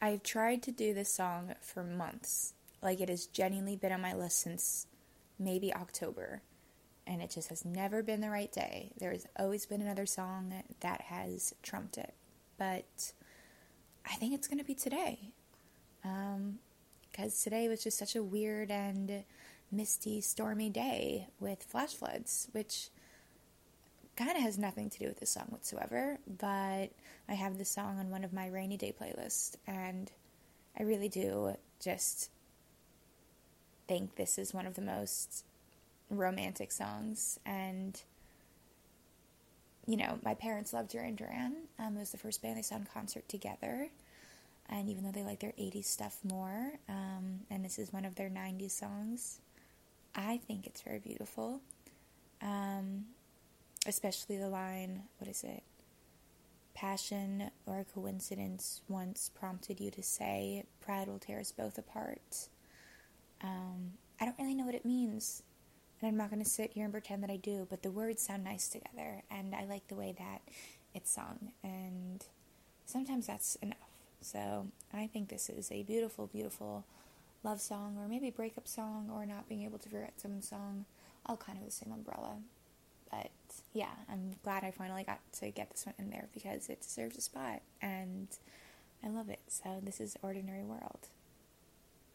I've tried to do this song for months. Like it has genuinely been on my list since maybe October. And it just has never been the right day. There has always been another song that has trumped it. But I think it's going to be today. Because um, today was just such a weird and misty, stormy day with flash floods, which kind of has nothing to do with this song whatsoever, but I have this song on one of my rainy day playlists, and I really do just think this is one of the most romantic songs. And, you know, my parents loved Duran Duran. Um, it was the first band they saw in concert together. And even though they like their 80s stuff more, um, and this is one of their 90s songs, I think it's very beautiful. Um, especially the line, what is it? Passion or coincidence once prompted you to say, Pride will tear us both apart. Um, I don't really know what it means, and I'm not going to sit here and pretend that I do, but the words sound nice together, and I like the way that it's sung, and sometimes that's enough. So I think this is a beautiful, beautiful love song, or maybe breakup song, or not being able to forget someone's song, all kind of the same umbrella. But yeah, I'm glad I finally got to get this one in there because it deserves a spot and I love it. So this is Ordinary World.